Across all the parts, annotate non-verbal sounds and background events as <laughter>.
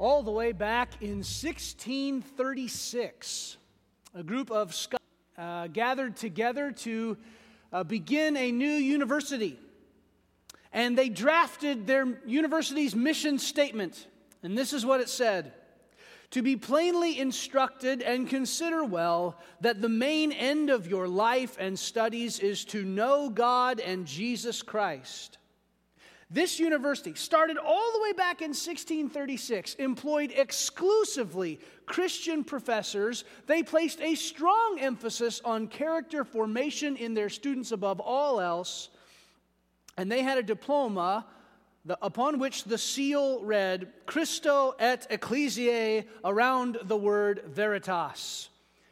all the way back in 1636. A group of scholars uh, gathered together to uh, begin a new university. And they drafted their university's mission statement. And this is what it said To be plainly instructed and consider well that the main end of your life and studies is to know God and Jesus Christ this university, started all the way back in 1636, employed exclusively Christian professors. They placed a strong emphasis on character formation in their students above all else. And they had a diploma the, upon which the seal read Christo et Ecclesiae around the word veritas,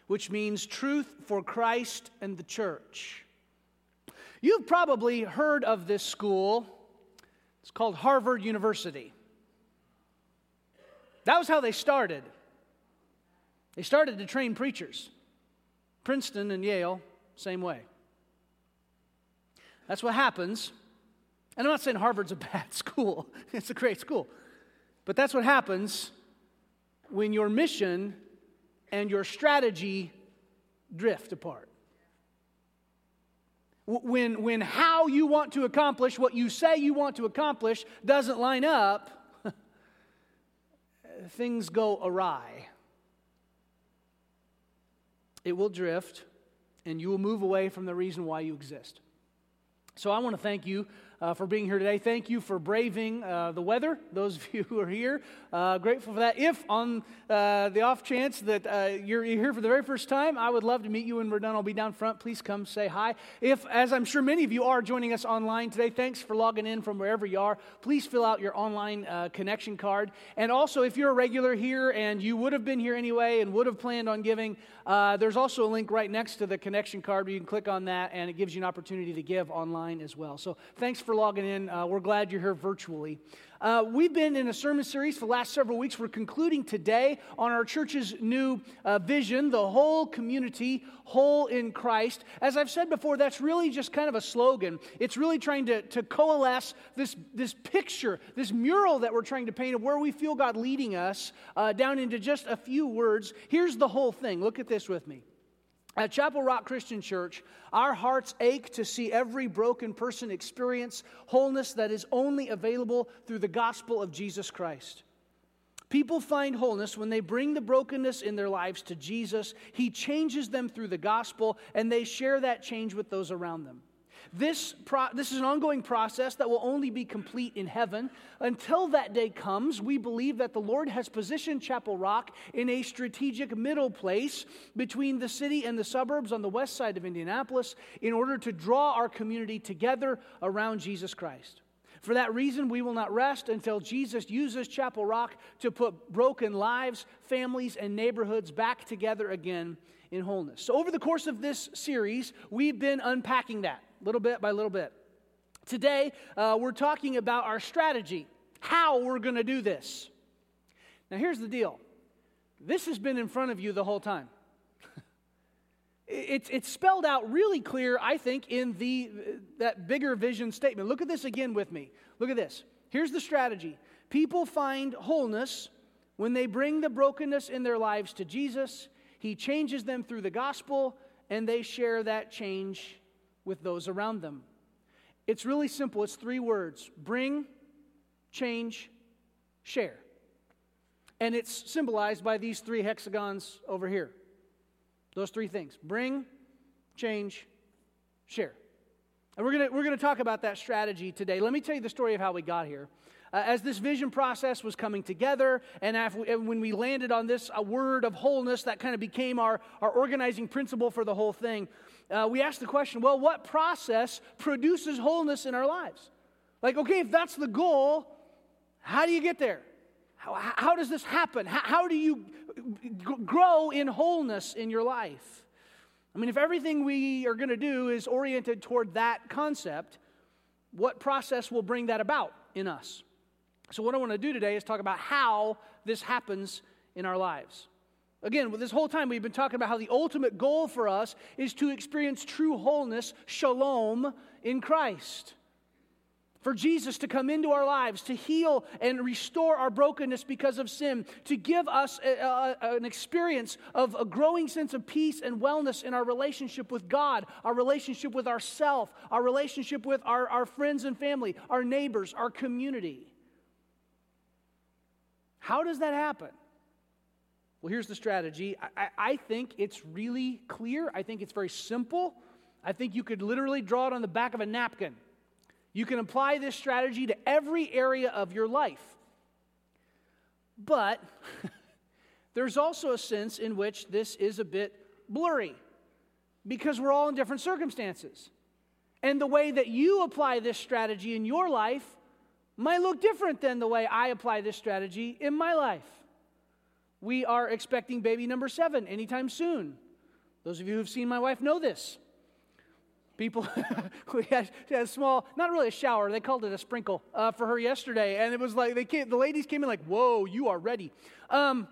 which means truth for Christ and the church. You've probably heard of this school it's called Harvard University. That was how they started. They started to train preachers. Princeton and Yale, same way. That's what happens. And I'm not saying Harvard's a <laughs> bad school, it's a great school. But that's what happens when your mission and your strategy drift apart when, when how you want to accomplish what you say you want to accomplish doesn't line up, <laughs> things go awry. It will drift, and you will move away from the reason why you exist. So I want to thank you uh, for being here today. Thank you for braving uh, the weather, those of you <laughs> who are here. Uh, grateful for that. If on uh, the off chance that uh, you're, here for the very first time, I would love to meet you when we're done. I'll be down front. Please come say hi. If, as I'm sure many of you are joining us online today, thanks for logging in from wherever you are. Please fill out your online uh, connection card. And also, if you're a regular here and you would have been here anyway and would have planned on giving, there's also a link right next to the connection card where you can click on that and it gives you an opportunity to give online as well. So thanks for logging in. Uh, we're glad you're here virtually. Uh, we've been in a sermon series for the last several weeks. We're concluding today on our church's new uh, vision, the whole community, whole in Christ. As I've said before, that's really just kind of a slogan. It's really trying to, to coalesce this, this picture, this mural that we're trying to paint of where we feel God leading us uh, down into just a few words. Here's the whole thing. Look at this with me. At Chapel Rock Christian Church, our hearts ache to see every broken person experience wholeness that is only available through the gospel of Jesus Christ. People find wholeness when they bring the brokenness in their lives to Jesus. He changes them through the gospel, and they share that change with those around them. This, pro- this is an ongoing process that will only be complete in heaven. Until that day comes, we believe that the Lord has positioned Chapel Rock in a strategic middle place between the city and the suburbs on the west side of Indianapolis in order to draw our community together around Jesus Christ. For that reason, we will not rest until Jesus uses Chapel Rock to put broken lives, families, and neighborhoods back together again in wholeness. So, over the course of this series, we've been unpacking that little bit by little bit. Today, uh, we're talking about our strategy, how we're going to do this. Now, here's the deal this has been in front of you the whole time. <laughs> it's, it's spelled out really clear, I think, in the, that bigger vision statement. Look at this again with me. Look at this. Here's the strategy people find wholeness when they bring the brokenness in their lives to Jesus. He changes them through the gospel, and they share that change with those around them. It's really simple. It's three words bring, change, share. And it's symbolized by these three hexagons over here. Those three things bring, change, share. And we're going we're to talk about that strategy today. Let me tell you the story of how we got here. Uh, as this vision process was coming together, and after, when we landed on this a word of wholeness, that kind of became our, our organizing principle for the whole thing uh, we ask the question well, what process produces wholeness in our lives? Like, okay, if that's the goal, how do you get there? How, how does this happen? How, how do you grow in wholeness in your life? I mean, if everything we are going to do is oriented toward that concept, what process will bring that about in us? So, what I want to do today is talk about how this happens in our lives. Again, this whole time we've been talking about how the ultimate goal for us is to experience true wholeness, shalom, in Christ. for Jesus to come into our lives, to heal and restore our brokenness because of sin, to give us a, a, an experience of a growing sense of peace and wellness in our relationship with God, our relationship with ourself, our relationship with our, our friends and family, our neighbors, our community. How does that happen? Well, here's the strategy. I, I, think it's really clear. I think it's very simple. I think you could literally draw it on the back of a napkin. You can apply this strategy to every area of your life. But <laughs> there's also a sense in which this is a bit blurry because we're all in different circumstances. And the way that you apply this strategy in your life might look different than the way I apply this strategy in my life. We are expecting baby number seven anytime soon. Those of you who've seen my wife know this. People, <laughs> we had, a small, not really a shower, they called it a sprinkle uh, for her yesterday. And it was like, they came, the ladies came in like, whoa, you are ready. Um,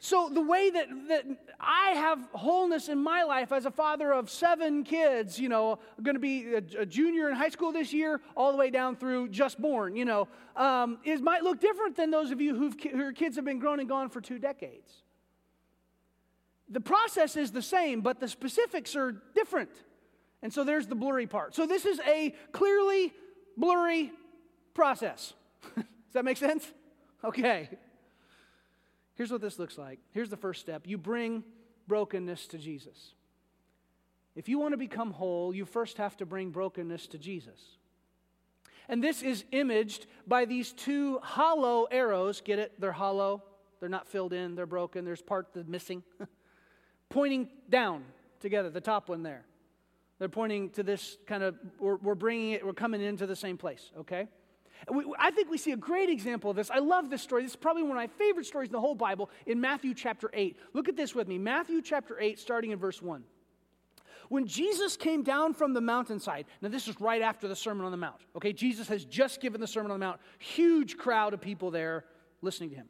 so, the way that, that I have wholeness in my life as a father of seven kids, you know, going to be a, a, junior in high school this year, all the way down through just born, you know, um, is might look different than those of you who've, whose kids have been grown and gone for two decades. The process is the same, but the specifics are different. And so there's the blurry part. So, this is a clearly blurry process. <laughs> Does that make sense? Okay. Here's what this looks like. Here's the first step you bring brokenness to Jesus. If you want to become whole, you first have to bring brokenness to Jesus. And this is imaged by these two hollow arrows. Get it? They're hollow. They're not filled in. They're broken. There's part that's missing. <laughs> pointing down together, the top one there. They're pointing to this kind of, we're, we're bringing it, we're coming into the same place, okay? I think we see a great example of this. I love this story. This is probably one of my favorite stories in the whole Bible in Matthew chapter 8. Look at this with me Matthew chapter 8, starting in verse 1. When Jesus came down from the mountainside, now this is right after the Sermon on the Mount, okay? Jesus has just given the Sermon on the Mount, huge crowd of people there listening to him.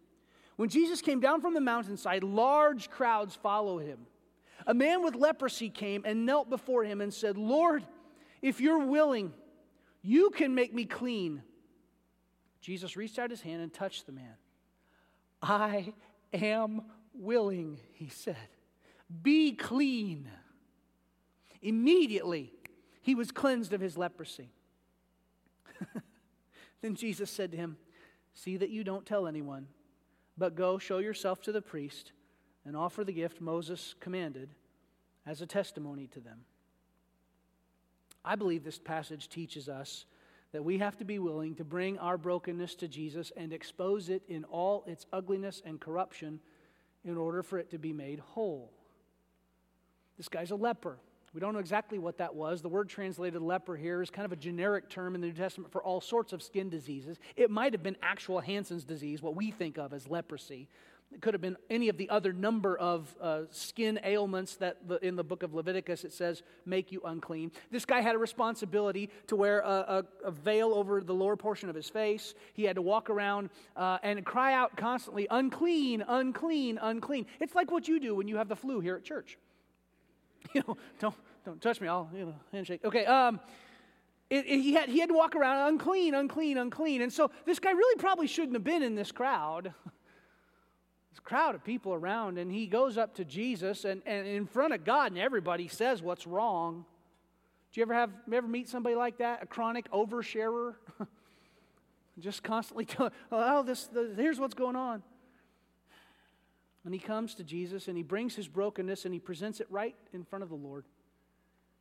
When Jesus came down from the mountainside, large crowds follow him. A man with leprosy came and knelt before him and said, Lord, if you're willing, you can make me clean. Jesus reached out his hand and touched the man. I am willing, he said. Be clean. Immediately, he was cleansed of his leprosy. <laughs> then Jesus said to him, See that you don't tell anyone, but go show yourself to the priest and offer the gift Moses commanded as a testimony to them. I believe this passage teaches us that we have to be willing to bring our brokenness to Jesus and expose it in all its ugliness and corruption in order for it to be made whole. This guy's a leper. We don't know exactly what that was. The word translated leper here is kind of a generic term in the New Testament for all sorts of skin diseases. It might have been actual Hansen's disease, what we think of as leprosy. It could have been any of the other number of uh, skin ailments that the, in the book of Leviticus it says make you unclean. This guy had a responsibility to wear a, a, a veil over the lower portion of his face. He had to walk around uh, and cry out constantly, unclean, unclean, unclean. It's like what you do when you have the flu here at church. <laughs> You know, don't, don't touch me. I'll, you know, handshake. Okay. Um, it, it, he, had, he had to walk around unclean, unclean, unclean. And so this guy really probably shouldn't have been in this crowd. <laughs> this crowd of people around, and he goes up to Jesus and, and in front of God, and everybody says what's wrong. Do you ever have you ever meet somebody like that? A chronic oversharer? <laughs> Just constantly telling, oh, this, this, here's what's going on. And he comes to Jesus and he brings his brokenness and he presents it right in front of the Lord.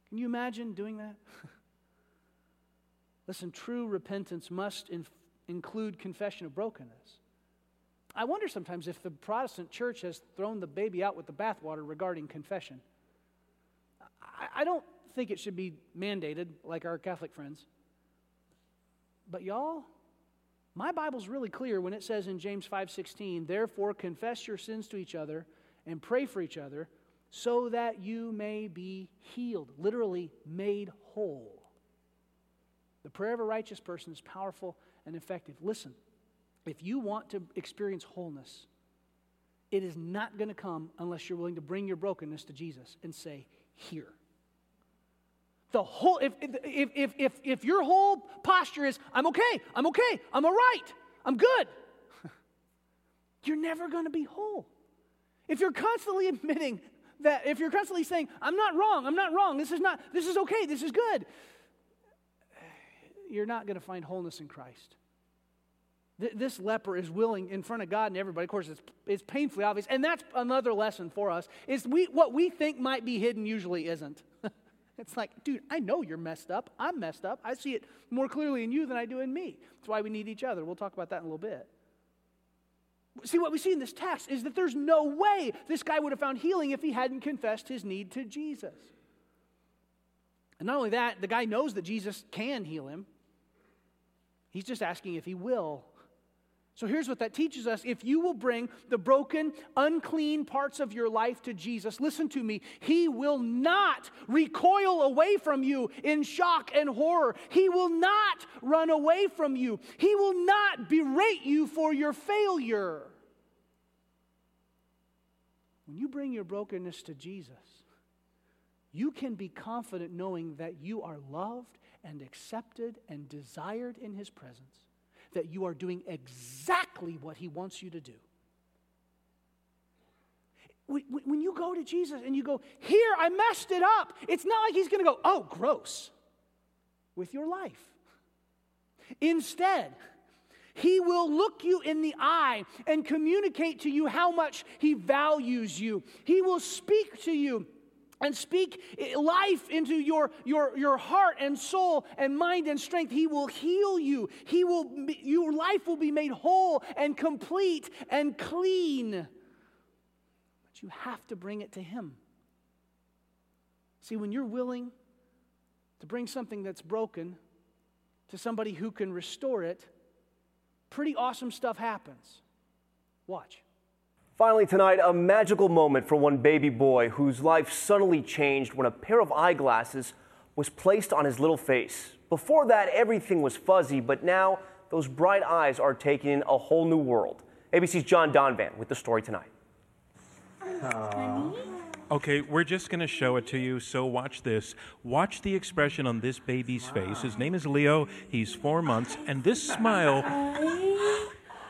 Can you imagine doing that? <laughs> Listen, true repentance must in, include confession of brokenness. I wonder sometimes if the Protestant church has thrown the baby out with the bathwater regarding confession. I, I don't think it should be mandated like our Catholic friends. But y'all, my Bible's really clear when it says in James 5:16, "Therefore confess your sins to each other and pray for each other so that you may be healed." Literally made whole. The prayer of a righteous person is powerful and effective. Listen, if you want to experience wholeness, it is not going to come unless you're willing to bring your brokenness to Jesus and say, Here. The whole, if, if, if, if, if your whole posture is, I'm okay, I'm okay, I'm all right, I'm good, <laughs> you're never going to be whole. If you're constantly <laughs> admitting that, if you're constantly saying, I'm not wrong, I'm not wrong, this is not, this is okay, this is good, <sighs> you're not going to find wholeness in Christ. This leper is willing in front of God and everybody. Of course, it's, it's painfully obvious. And that's another lesson for us is we, what we think might be hidden usually isn't. <laughs> it's like, dude, I know you're messed up. I'm messed up. I see it more clearly in you than I do in me. That's why we need each other. We'll talk about that in a little bit. See, what we see in this text is that there's no way this guy would have found healing if he hadn't confessed his need to Jesus. And not only that, the guy knows that Jesus can heal him. He's just asking if he will. So here's what that teaches us. If you will bring the broken, unclean parts of your life to Jesus, listen to me, He will not recoil away from you in shock and horror. He will not run away from you. He will not berate you for your failure. When you bring your brokenness to Jesus, you can be confident knowing that you are loved and accepted and desired in His presence that you are doing exactly what He wants you to do. When you go to Jesus and you go, Here, I messed it up, it's not like He's going to go, Oh, gross, with your life. Instead, he will look you in the eye and communicate to you how much He values you. He will speak to you and speak eh, life into your, your, your heart and soul and mind and strength. He will heal you. He will, your life will be made whole and complete and clean. But you have to bring it to Him. See, when you're willing to bring something that's broken to somebody who can restore it, pretty awesome stuff happens. Watch. Finally, tonight, a magical moment for one baby boy whose life suddenly changed when a pair of eyeglasses was placed on his little face. Before that, everything was fuzzy, but now those bright eyes are taking in a whole new world. ABC's John Donvan with the story tonight. Okay, we're just going to show it to you, so watch this. Watch the expression on this baby's face. His name is Leo, he's four months, and this smile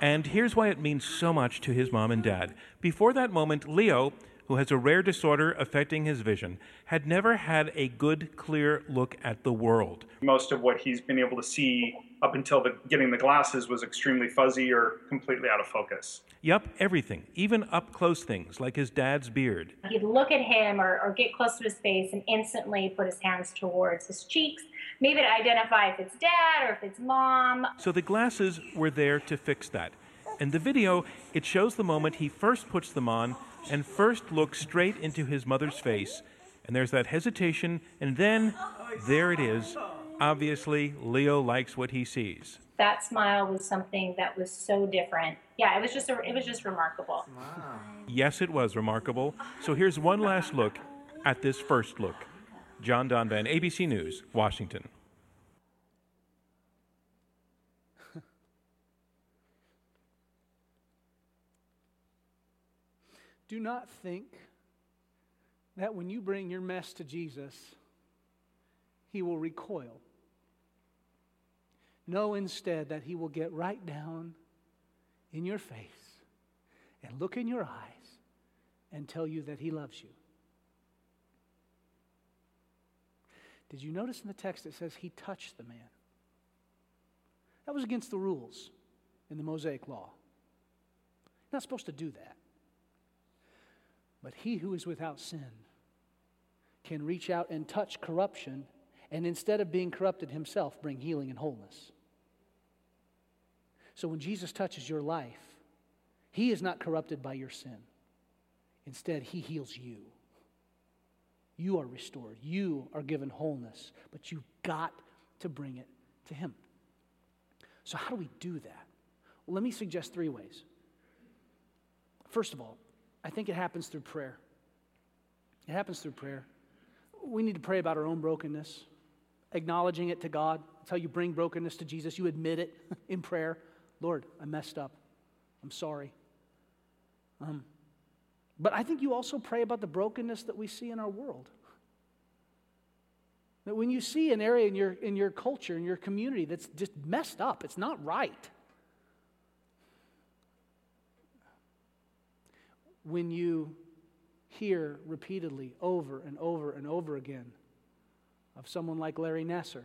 and here's why it means so much to his mom and dad. Before that moment, Leo, who has a rare disorder affecting his vision, had never had a good, clear look at the world. Most of what he's been able to see up until the, getting the glasses was extremely fuzzy or completely out of focus. Yup, everything, even up close things like his dad's beard. He'd look at him or, or get close to his face and instantly put his hands towards his cheeks, maybe to identify if it's dad or if it's mom. So the glasses were there to fix that. In the video, it shows the moment he first puts them on and first looks straight into his mother's face. And there's that hesitation, and then there it is. Obviously, Leo likes what he sees. That smile was something that was so different. Yeah, it was just a, it was just remarkable. Wow. Yes, it was remarkable. So here's one last look at this first look. John Donvan, ABC News, Washington. <laughs> Do not think that when you bring your mess to Jesus, he will recoil. Know instead that he will get right down in your face and look in your eyes and tell you that he loves you. Did you notice in the text it says he touched the man? That was against the rules in the Mosaic law. You're not supposed to do that. But he who is without sin can reach out and touch corruption and instead of being corrupted himself, bring healing and wholeness. So when Jesus touches your life, he is not corrupted by your sin. Instead, he heals you. You are restored. You are given wholeness, but you've got to bring it to him. So, how do we do that? Well, let me suggest three ways. First of all, I think it happens through prayer. It happens through prayer. We need to pray about our own brokenness, acknowledging it to God. That's how you bring brokenness to Jesus. You admit it <laughs> in prayer. Lord, I messed up. I'm sorry. Um, but I think you also pray about the brokenness that we see in our world. That when you see an area in your, in your culture, in your community that's just messed up, it's not right. When you hear repeatedly, over and over and over again, of someone like Larry Nassar,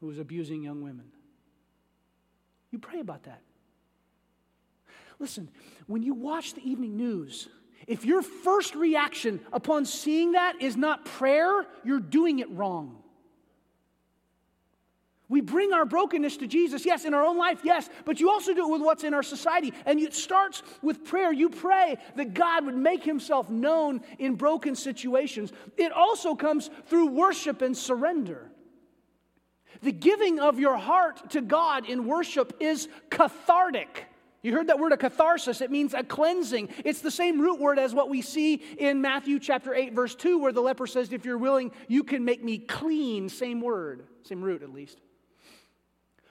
who was abusing young women, you pray about that. Listen, when you watch the evening news, if your first reaction upon seeing that is not prayer, you're doing it wrong. We bring our brokenness to Jesus, yes, in our own life, yes, but you also do it with what's in our society. And it starts with prayer. You pray that God would make himself known in broken situations. It also comes through worship and surrender. The giving of your heart to God in worship is cathartic. You heard that word a catharsis. It means a cleansing. It's the same root word as what we see in Matthew chapter 8, verse 2, where the leper says, If you're willing, you can make me clean. Same word, same root at least.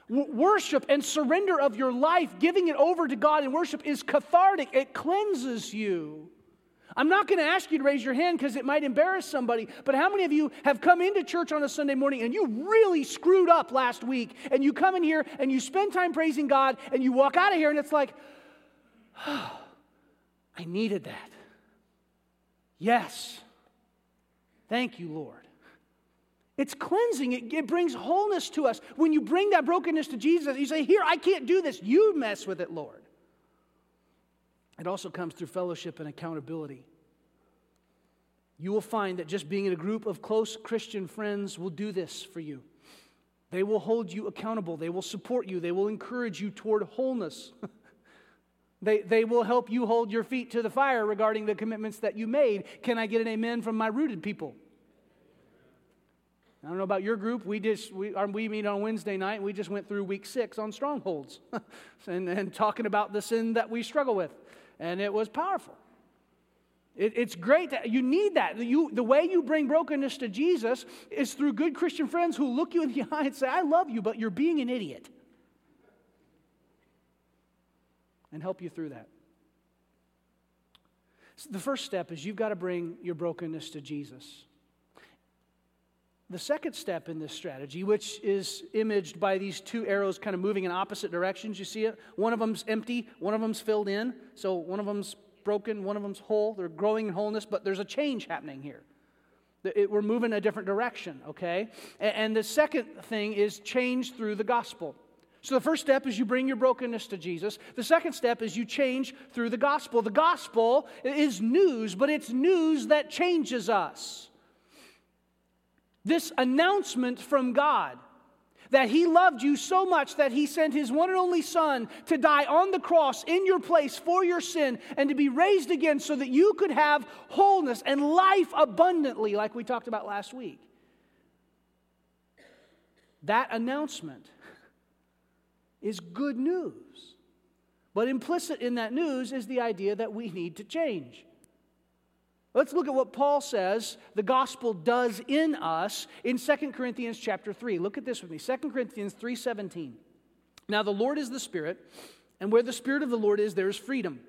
W- worship and surrender of your life, giving it over to God in worship, is cathartic. It cleanses you. I'm not going to ask you to raise your hand because it might embarrass somebody, but how many of you have come into church on a Sunday morning and you really screwed up last week and you come in here and you spend time praising God and you walk out of here and it's like, oh, <sighs> I needed that. Yes. Thank you, Lord. It's cleansing. It, it, brings wholeness to us. When you bring that brokenness to Jesus, you say, Here, I can't do this. You mess with it, Lord. It also comes through fellowship and accountability. You will find that just being in a group of close Christian friends will do this for you. They will hold you accountable, they will support you, they will encourage you toward wholeness. <laughs> they, they will help you hold your feet to the fire regarding the commitments that you made. Can I get an amen from my rooted people? I don't know about your group. We just we, we meet on Wednesday night. We just went through week six on strongholds <laughs> and, and talking about the sin that we struggle with and it was powerful. It, it's great that you need that. You, the way you bring brokenness to Jesus is through good Christian friends who look you in the <laughs> eye and say, I love you, but you're being an idiot. And help you through that. So the first step is you've got to bring your brokenness to Jesus. The second step in this strategy, which is imaged by these two arrows kind of moving in opposite directions, you see it? One of them's empty, one of them's filled in. So one of them's broken, one of them's whole. They're growing in wholeness, but there's a change happening here. It, we're moving a different direction, okay? And, and the second thing is change through the gospel. So the first step is you bring your brokenness to Jesus. The second step is you change through the gospel. The gospel is news, but it's news that changes us this announcement from God that He loved you so much that He sent His one and only Son to die on the cross in your place for your sin and to be raised again so that you could have wholeness and life abundantly, like we talked about last week. That announcement is good news. But implicit in that news is the idea that we need to change. Let's look at what Paul says the gospel does in us in 2 Corinthians chapter 3. Look at this with me. 2 Corinthians 3:17. Now the Lord is the Spirit, and where the Spirit of the Lord is, there is freedom.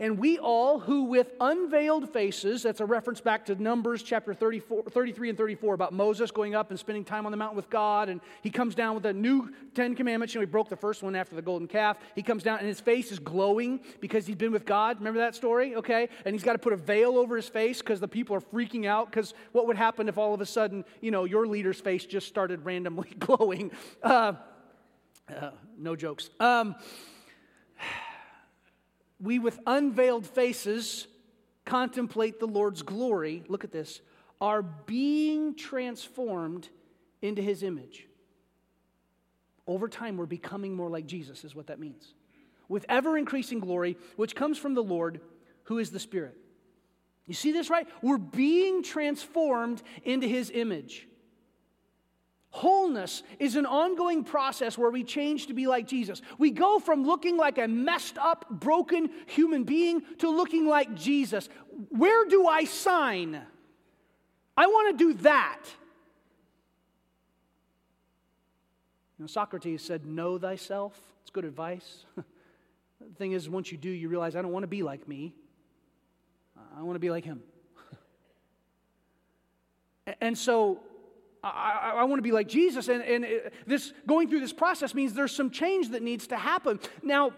And we all who with unveiled faces, that's a reference back to Numbers chapter 34, 33 and 34 about Moses going up and spending time on the mountain with God. And he comes down with the new Ten Commandments. You know, he broke the first one after the golden calf. He comes down and his face is glowing because he's been with God. Remember that story? Okay. And he's got to put a veil over his face because the people are freaking out. Because what would happen if all of a sudden, you know, your leader's face just started randomly <laughs> glowing? Uh, uh, no jokes. Um, we with unveiled faces contemplate the Lord's glory, look at this, are being transformed into his image. Over time, we're becoming more like Jesus, is what that means. With ever increasing glory, which comes from the Lord, who is the Spirit. You see this, right? We're being transformed into his image. Wholeness is an ongoing process where we change to be like Jesus. We go from looking like a messed up, broken human being to looking like Jesus. Where do I sign? I want to do that. You know, Socrates said, Know thyself. It's good advice. <laughs> the thing is, once you do, you realize I don't want to be like me, I want to be like him. <laughs> and so I, I, want to be like Jesus. And, and it, this going through this process means there's some change that needs to happen. Now,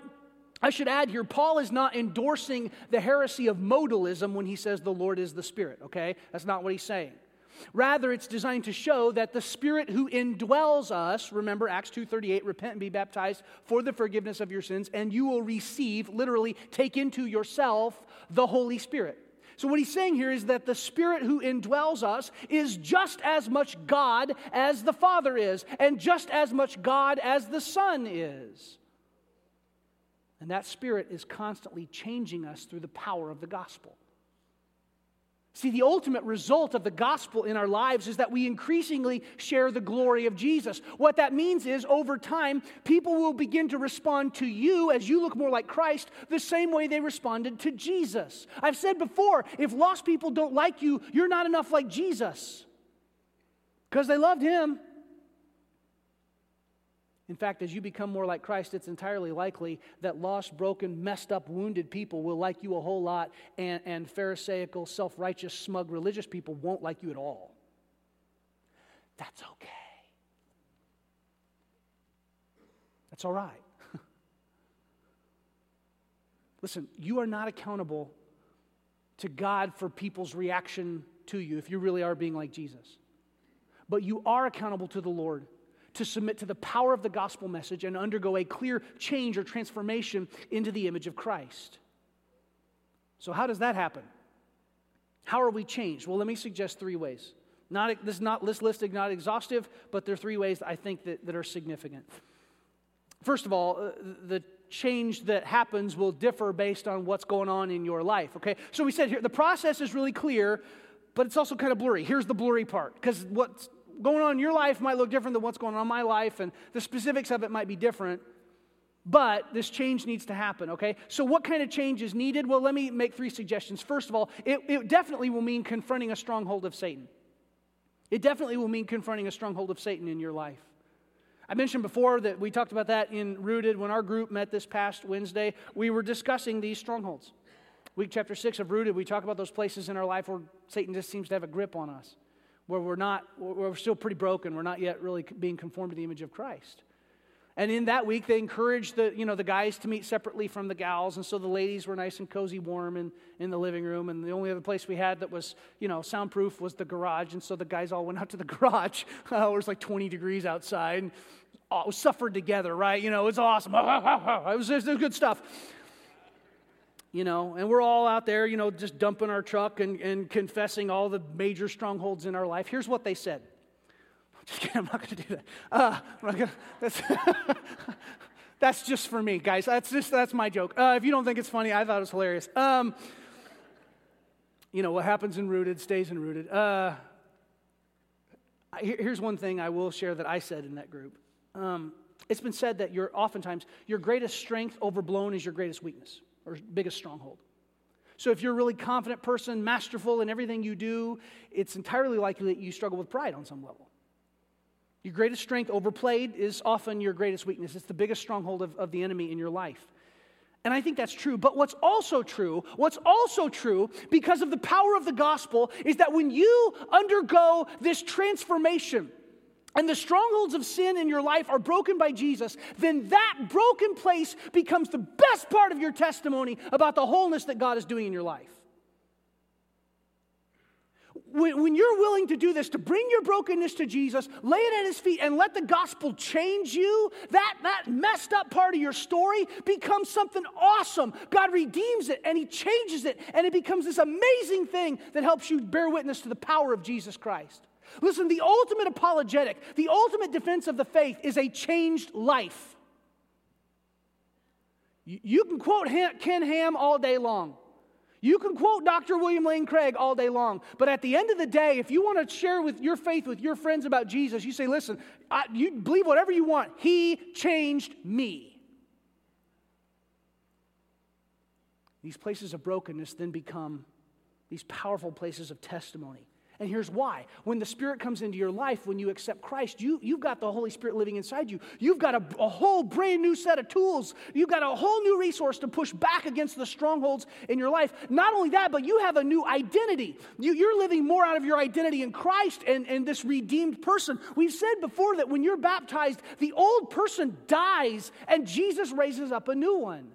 I should add here, Paul is not endorsing the heresy of modalism when he says the Lord is the Spirit, okay? That's not what he's saying. Rather, it's designed to show that the Spirit who indwells us, remember Acts 2:38, repent and be baptized for the forgiveness of your sins, and you will receive, literally, take into yourself the Holy Spirit. So, what he's saying here is that the Spirit who indwells us is just as much God as the Father is, and just as much God as the Son is. And that Spirit is constantly changing us through the power of the gospel. See, the ultimate result of the gospel in our lives is that we increasingly share the glory of Jesus. What that means is, over time, people will begin to respond to you as you look more like Christ the same way they responded to Jesus. I've said before if lost people don't like you, you're not enough like Jesus because they loved him. In fact, as you become more like Christ, it's entirely likely that lost, broken, messed up, wounded people will like you a whole lot, and, and Pharisaical, self righteous, smug religious people won't like you at all. That's okay. That's all right. <laughs> Listen, you are not accountable to God for people's reaction to you if you really are being like Jesus. But you are accountable to the Lord to submit to the power of the gospel message and undergo a clear change or transformation into the image of Christ. So, how does that happen? How are we changed? Well, let me suggest three ways. Not, this, is not, this list is not exhaustive, but there are three ways I think that, that are significant. First of all, uh, the change that happens will differ based on what's going on in your life, okay? So we said here, the process is really clear, but it's also kind of blurry. Here's the blurry part, because what's going on in your life might look different than what's going on in my life, and the specifics of it might be different. But this change needs to happen, okay? So, what kind of change is needed? Well, let me make three suggestions. First of all, it, it definitely will mean confronting a stronghold of Satan. It definitely will mean confronting a stronghold of Satan in your life. I mentioned before that we talked about that in Rooted when our group met this past Wednesday. We were discussing these strongholds. Week chapter six of Rooted, we talk about those places in our life where Satan just seems to have a grip on us where we're not, where we're still pretty broken. We're not yet really being conformed to the image of Christ. And in that week, they encouraged the, you know, the guys to meet separately from the gals. And so the ladies were nice and cozy, warm in, in the living room. And the only other place we had that was, you know, soundproof was the garage. And so the guys all went out to the <laughs> garage. <laughs> It was like 20 degrees outside. And oh, suffered together, right? You know, it was awesome. <laughs> it was, it was good stuff you know, and we're all out there, you know, just dumping our truck and, and confessing all the major strongholds in our life. Here's what they said. <laughs> Just kidding, I'm not going to do that. Uh, gonna, <laughs> that's, <laughs> that's just for me, guys. That's just that's my joke. Uh, if you don't think it's funny, I thought it was hilarious. Um, you know what happens in rooted stays in rooted. Uh, here's one thing I will share that I said in that group. Um, it's been said that you're oftentimes your greatest strength overblown is your greatest weakness or biggest stronghold. So if you're a really confident person, masterful in everything you do, it's entirely likely that you struggle with pride on some level. Your greatest strength overplayed is often your greatest weakness. It's the biggest stronghold of, of the enemy in your life. And I think that's true. But what's also true, what's also true because of the power of the gospel is that when you undergo this transformation, and the strongholds of sin in your life are broken by Jesus, then that broken place becomes the best part of your testimony about the wholeness that God is doing in your life. When, you're willing to do this, to bring your brokenness to Jesus, lay it at his feet, and let the gospel change you, that, that messed up part of your story becomes something awesome. God redeems it and he changes it, and it becomes this amazing thing that helps you bear witness to the power of Jesus Christ. Listen, the ultimate apologetic, the ultimate defense of the faith is a changed life. You can quote Ken Ham all day long. You can quote Dr. William Lane Craig all day long, but at the end of the day, if you want to share with your faith with your friends about Jesus, you say, "Listen, I, you believe whatever you want. He changed me." These places of brokenness then become these powerful places of testimony And here's why. When the Spirit comes into your life, when you accept Christ, you, you've got the Holy Spirit living inside you. You've got a, a whole brand new set of tools. You've got a whole new resource to push back against the strongholds in your life. Not only that, but you have a new identity. You, you're living more out of your identity in Christ and, and this redeemed person. We've said before that when you're baptized, the old person dies and Jesus raises up a new one.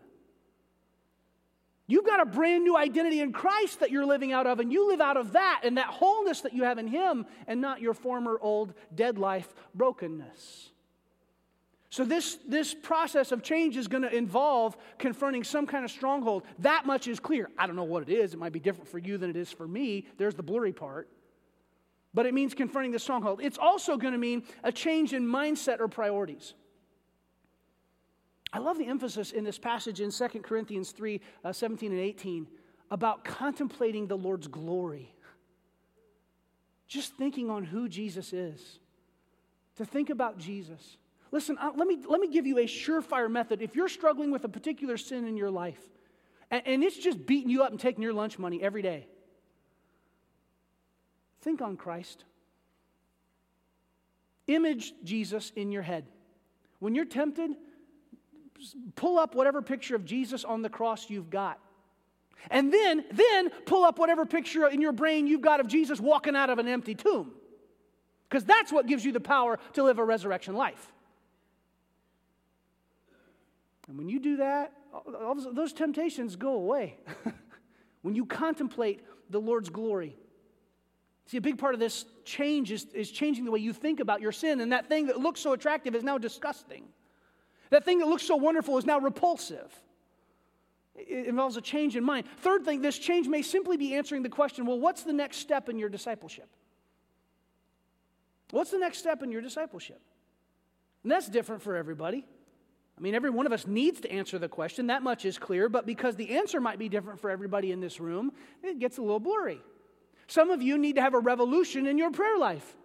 You've got a brand new identity in Christ that you're living out of, and you live out of that and that wholeness that you have in Him and not your former old dead life brokenness. So, this, this process of change is going to involve confronting some kind of stronghold. That much is clear. I don't know what it is. It might be different for you than it is for me. There's the blurry part. But it means confronting the stronghold. It's also going to mean a change in mindset or priorities. I love the emphasis in this passage in 2 Corinthians 3 uh, 17 and 18 about contemplating the Lord's glory. Just thinking on who Jesus is. To think about Jesus. Listen, let, me, let me give you a surefire method. If you're struggling with a particular sin in your life, and, and it's just beating you up and taking your lunch money every day, think on Christ. Image Jesus in your head. When you're tempted, pull up whatever picture of Jesus on the cross you've got. And then, then pull up whatever picture in your brain you've got of Jesus walking out of an empty tomb. Because that's what gives you the power to live a resurrection life. And when you do that, those temptations go away. <laughs> when you contemplate the Lord's glory. See, a big part of this change is, is changing the way you think about your sin, and that thing that looks so attractive is now disgusting. That thing that looks so wonderful is now repulsive. It involves a change in mind. Third thing, this change may simply be answering the question well, what's the next step in your discipleship? What's the next step in your discipleship? And that's different for everybody. I mean, every one of us needs to answer the question, that much is clear, but because the answer might be different for everybody in this room, it gets a little blurry. Some of you need to have a revolution in your prayer life.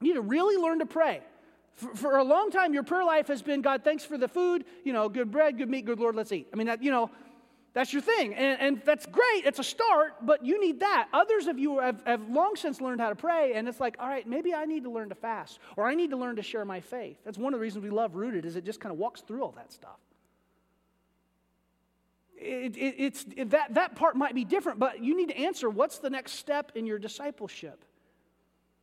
You need to really learn to pray. For, for, a long time, your prayer life has been God, thanks for the food, you know, good bread, good meat, good Lord, let's eat. I mean, that, you know, that's your thing. And, and that's great. It's a start, but you need that. Others of you have, have long since learned how to pray, and it's like, all right, maybe I need to learn to fast, or I need to learn to share my faith. That's one of the reasons we love Rooted, is it just kind of walks through all that stuff. It, it, it's, it, that, that part might be different, but you need to answer what's the next step in your discipleship?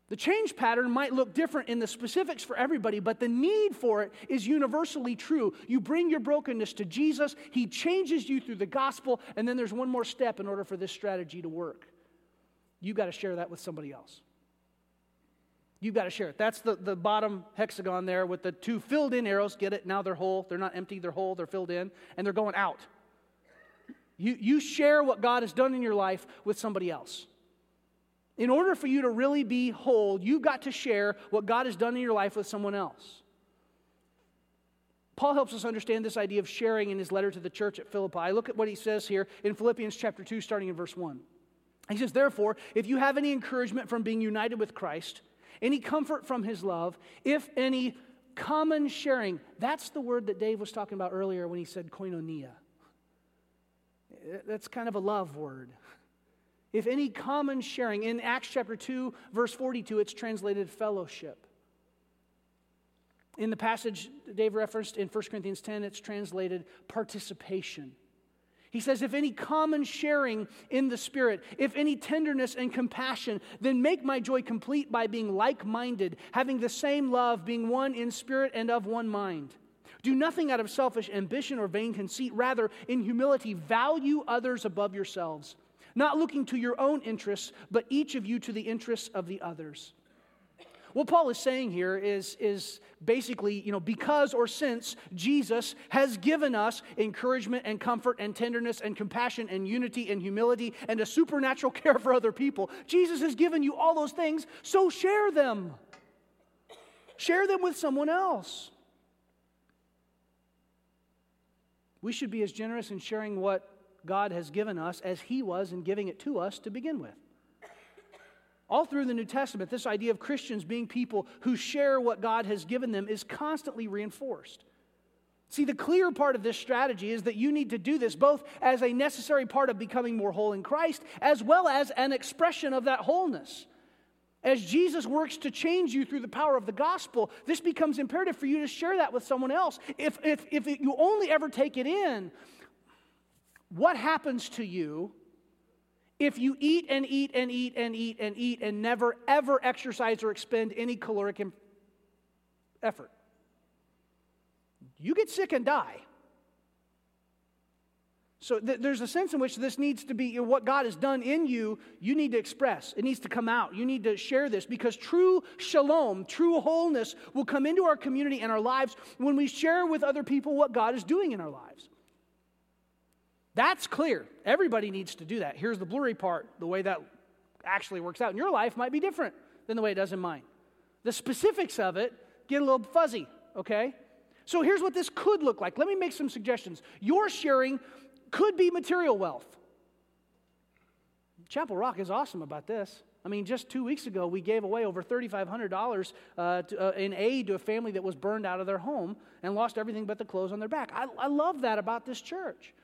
The change pattern might look different in the specifics for everybody, but the need for it is universally true. You bring your brokenness to Jesus, He changes you through the gospel, and then there's one more step in order for this strategy to work. You've got to share that with somebody else. You've got to share it. That's the, the bottom hexagon there with the two filled in arrows. Get it? Now they're whole. They're not empty, they're whole, they're filled in, and they're going out. You, you share what God has done in your life with somebody else. In order for you to really be whole, you've got to share what God has done in your life with someone else. Paul helps us understand this idea of sharing in his letter to the church at Philippi. Look at what he says here in Philippians chapter 2, starting in verse 1. He says, Therefore, if you have any encouragement from being united with Christ, any comfort from his love, if any common sharing, that's the word that Dave was talking about earlier when he said koinonia. That's kind of a love word if any common sharing. In Acts chapter 2, verse 42, it's translated fellowship. In the passage Dave referenced in 1 Corinthians 10, it's translated participation. He says, if any common sharing in the Spirit, if any tenderness and compassion, then make my joy complete by being like minded, having the same love, being one in spirit and of one mind. Do nothing out of selfish ambition or vain conceit. Rather, in humility, value others above yourselves not looking to your own interests, but each of you to the interests of the others. What Paul is saying here is, is basically, you know, because or since Jesus has given us encouragement and comfort and tenderness and compassion and unity and humility and a supernatural <laughs> care for other people, Jesus has given you all those things, so share them. Share them with someone else. We should be as generous in sharing what God has given us as He was in giving it to us to begin with. All through the New Testament, this idea of Christians being people who share what God has given them is constantly reinforced. See, the clear part of this strategy is that you need to do this both as a necessary part of becoming more whole in Christ, as well as an expression of that wholeness. as Jesus works to change you through the power of the gospel, this becomes imperative for you to share that with someone else. If, if, if you only ever take it in, what happens to you if you eat and eat and eat and eat and eat and never ever exercise or expend any caloric effort? You get sick and die. So th- there's a sense in which this needs to be what God has done in you, you need to express. It needs to come out. You need to share this because true shalom, true wholeness will come into our community and our lives when we share with other people what God is doing in our lives. That's clear. Everybody needs to do that. Here's the blurry part the way that actually works out in your life might be different than the way it does in mine. The specifics of it get a little fuzzy, okay? So here's what this could look like. Let me make some suggestions. Your sharing could be material wealth. Chapel Rock is awesome about this. I mean, just two weeks ago, we gave away over $3,500 uh, uh, in aid to a family that was burned out of their home and lost everything but the clothes on their back. I, I love that about this church.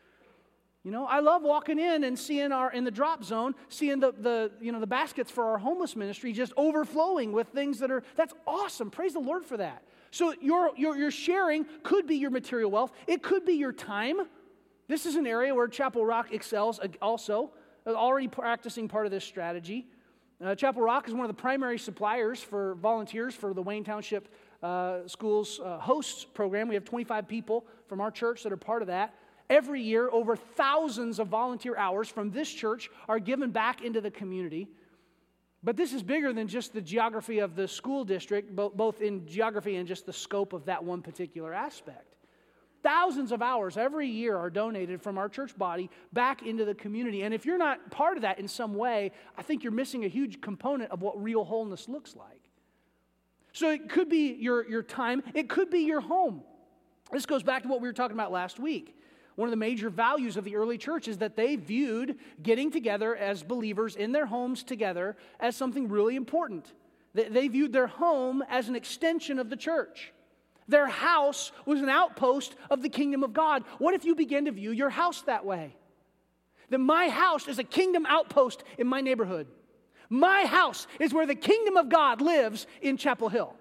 You know, I love walking in and seeing our in the drop zone, seeing the, the you know the baskets for our homeless ministry just overflowing with things that are that's awesome. Praise the Lord for that. So your your, your sharing could be your material wealth. It could be your time. This is an area where Chapel Rock excels also, uh, already practicing part of this strategy. Uh, Chapel Rock is one of the primary suppliers for volunteers for the Wayne Township uh, Schools uh, hosts program. We have 25 people from our church that are part of that. Every year, over thousands of volunteer hours from this church are given back into the community. But this is bigger than just the geography of the school district, both in geography and just the scope of that one particular aspect. Thousands of hours every year are donated from our church body back into the community. And if you're not part of that in some way, I think you're missing a huge component of what real wholeness looks like. So it could be your, your time, it could be your home. This goes back to what we were talking about last week. One of the major values of the early church is that they viewed getting together as believers in their homes together as something really important. They viewed their home as an extension of the church. Their house was an outpost of the kingdom of God. What if you begin to view your house that way? That my house is a kingdom outpost in my neighborhood. My house is where the kingdom of God lives in Chapel Hill.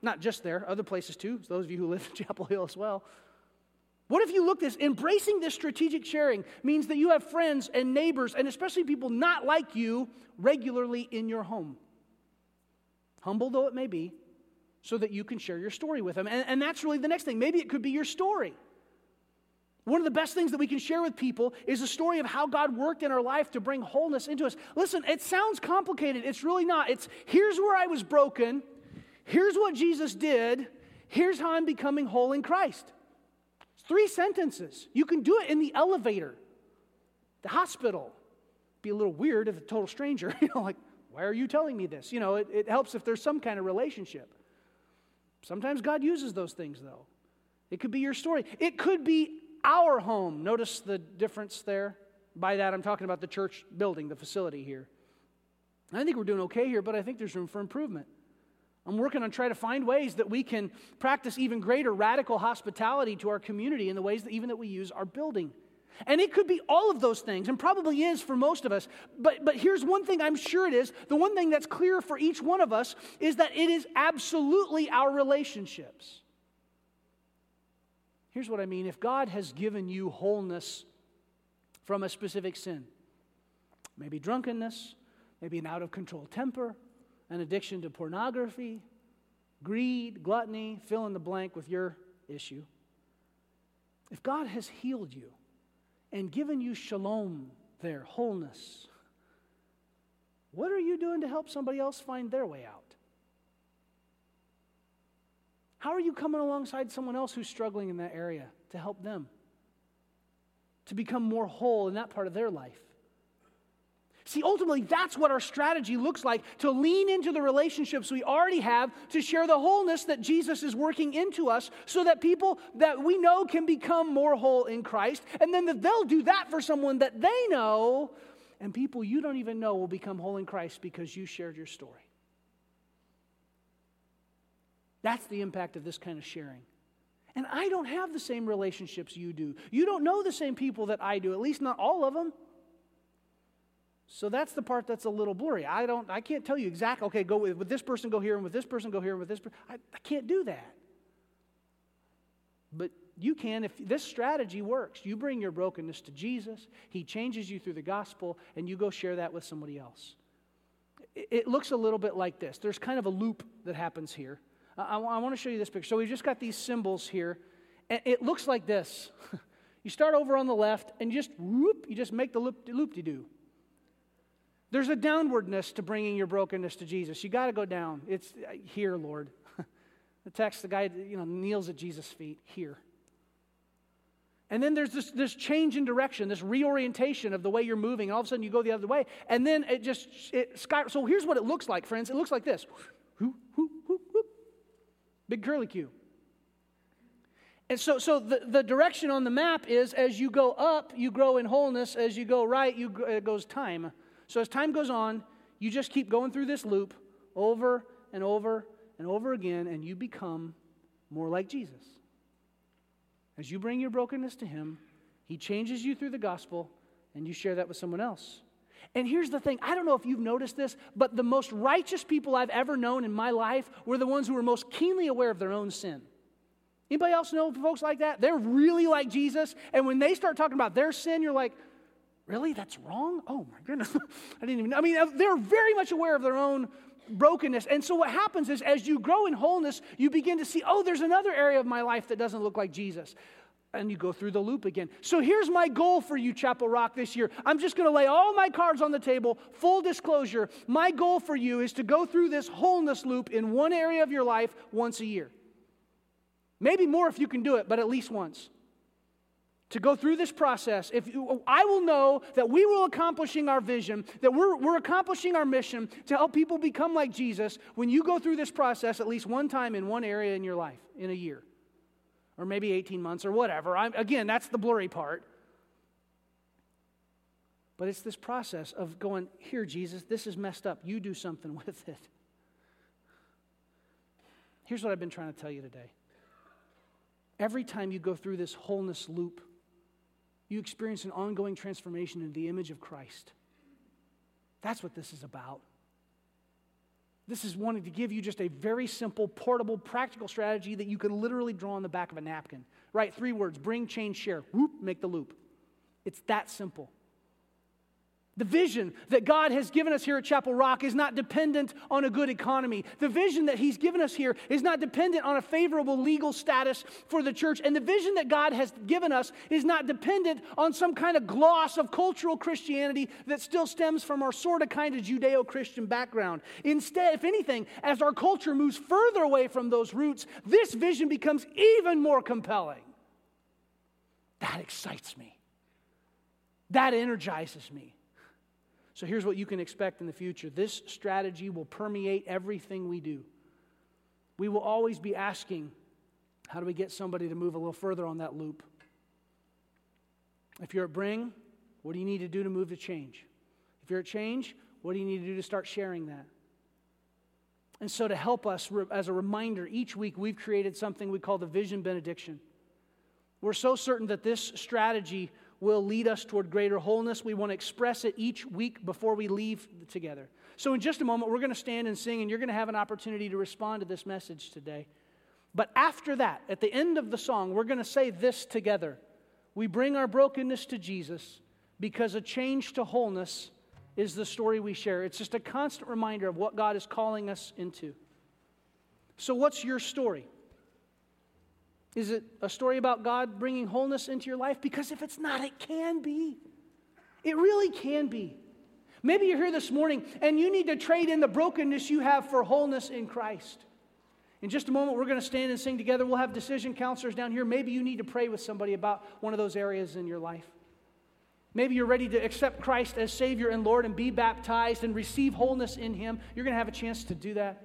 Not just there, other places too, those of you who live in <laughs> Chapel Hill as well. What if you look this? Embracing this strategic sharing means that you have friends and neighbors, and especially people not like you, regularly in your home. Humble though it may be, so that you can share your story with them. And, and that's really the next thing. Maybe it could be your story. One of the best things that we can share with people is a story of how God worked in our life to bring wholeness into us. Listen, it sounds complicated. It's really not. It's here's where I was broken, here's what Jesus did, here's how I'm becoming whole in Christ. Three sentences. You can do it in the elevator, the hospital. Be a little weird if a total stranger, <laughs> you know, like, why are you telling me this? You know, it, it helps if there's some kind of relationship. Sometimes God uses those things, though. It could be your story, it could be our home. Notice the difference there. By that, I'm talking about the church building, the facility here. I think we're doing okay here, but I think there's room for improvement. I'm working on trying to find ways that we can practice even greater radical hospitality to our community in the ways that even that we use our building. And it could be all of those things, and probably is for most of us. But, but here's one thing I'm sure it is the one thing that's clear for each one of us is that it is absolutely our relationships. Here's what I mean if God has given you wholeness from a specific sin, maybe drunkenness, maybe an out of control temper, an addiction to pornography, greed, gluttony, fill in the blank with your issue. If God has healed you, and given you shalom there, wholeness. What are you doing to help somebody else find their way out? How are you coming alongside someone else who's struggling in that area to help them to become more whole in that part of their life? See, ultimately, that's what our strategy looks like to lean into the relationships we already have to share the wholeness that Jesus is working into us so that people that we know can become more whole in Christ. And then that they'll do that for someone that they know, and people you don't even know will become whole in Christ because you shared your story. That's the impact of this kind of sharing. And I don't have the same relationships you do. You don't know the same people that I do, at least not all of them. So that's the part that's a little blurry. I don't I can't tell you exactly, okay, go with, with this person, go here, and with this person, go here, and with this person. I, I can't do that. But you can if this strategy works. You bring your brokenness to Jesus, He changes you through the gospel, and you go share that with somebody else. It, it looks a little bit like this. There's kind of a loop that happens here. I, I want to show you this picture. So we've just got these symbols here, and it looks like this. <laughs> you start over on the left, and you just whoop, you just make the loop loop de doo. There's a downwardness to bringing your brokenness to Jesus. You got to go down. It's uh, here, Lord. <laughs> the text, the guy you know kneels at Jesus' feet here. And then there's this, this change in direction, this reorientation of the way you're moving. All of a sudden you go the other way. And then it just, it sky, so here's what it looks like, friends. It looks like this. Big curly Q. And so, so the, the direction on the map is as you go up, you grow in wholeness. As you go right, you, it goes time. So as time goes on, you just keep going through this loop over and over and over again, and you become more like Jesus. As you bring your brokenness to Him, He changes you through the gospel, and you share that with someone else. And here's the thing I don't know if you've noticed this, but the most righteous people I've ever known in my life were the ones who were most keenly aware of their own sin. Anybody else know folks like that? They're really like Jesus, and when they start talking about their sin, you're like, really? That's wrong? Oh my goodness. <laughs> I didn't even. I mean, uh, they're very much aware of their own brokenness. And so what happens is as you grow in wholeness, you begin to see, oh, there's another area of my life that doesn't look like Jesus. And you go through the loop again. So here's my goal for you, Chapel Rock, this year. I'm just going to lay all my cards on the table. Full disclosure my goal for you is to go through this wholeness loop in one area of your life once a year. Maybe more if you can do it, but at least once to go through this process, if I will know that we will accomplishing our vision, that we're, we're accomplishing our mission to help people become like Jesus when you go through this process at least one time in one area in your life in a year, or maybe 18 months or whatever. I'm, again, that's the blurry part. But it's this process of going, here, Jesus, this is messed up. You do something <laughs> with it. Here's what I've been trying to tell you today. Every time you go through this wholeness loop, you experience an ongoing transformation into the image of Christ. That's what this is about. This is wanting to give you just a very simple, portable, practical strategy that you can literally draw on the back of a napkin. Write Three words bring, change, share. Whoop, make the loop. It's that simple. The vision that God has given us here at Chapel Rock is not dependent on a good economy. The vision that He's given us here is not dependent on a favorable legal status for the church. And the vision that God has given us is not dependent on some kind of gloss of cultural Christianity that still stems from our sort of kind of Judeo Christian background. Instead, if anything, as our culture moves further away from those roots, this vision becomes even more compelling. That excites me, that energizes me. So here's what you can expect in the future this strategy will permeate everything we do. We will always be asking, how do we get somebody to move a little further on that loop? If you're at Bring, what do you need to do to move to change? If you're at Change, what do you need to do to start sharing that? And so, to help us, as a reminder, each week we've created something we call the Vision Benediction. We're so certain that this strategy will lead us toward greater wholeness. We want to express it each week before we leave together. So, in just a moment, we're going to stand and sing, and you're going to have an opportunity to respond to this message today. But after that, at the end of the song, we're going to say this together We bring our brokenness to Jesus because a change to wholeness is the story we share. It's just a constant reminder of what God is calling us into. So, what's your story? Is it a story about God bringing wholeness into your life? Because if it's not, it can be. It really can be. Maybe you're here this morning and you need to trade in the brokenness you have for wholeness in Christ. In just a moment, we're going to stand and sing together. We'll have decision counselors down here. Maybe you need to pray with somebody about one of those areas in your life. Maybe you're ready to accept Christ as Savior and Lord and be baptized and receive wholeness in Him. You're going to have a chance to do that.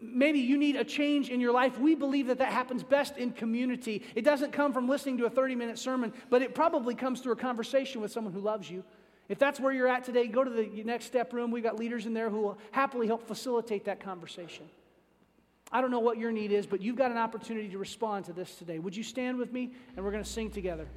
Maybe you need a change in your life. We believe that that happens best in community. It doesn't come from listening to a 30 minute sermon, but it probably comes through a conversation with someone who loves you. If that's where you're at today, go to the next step room. We've got leaders in there who will happily help facilitate that conversation. I don't know what your need is, but you've got an opportunity to respond to this today. Would you stand with me and we're going to sing together?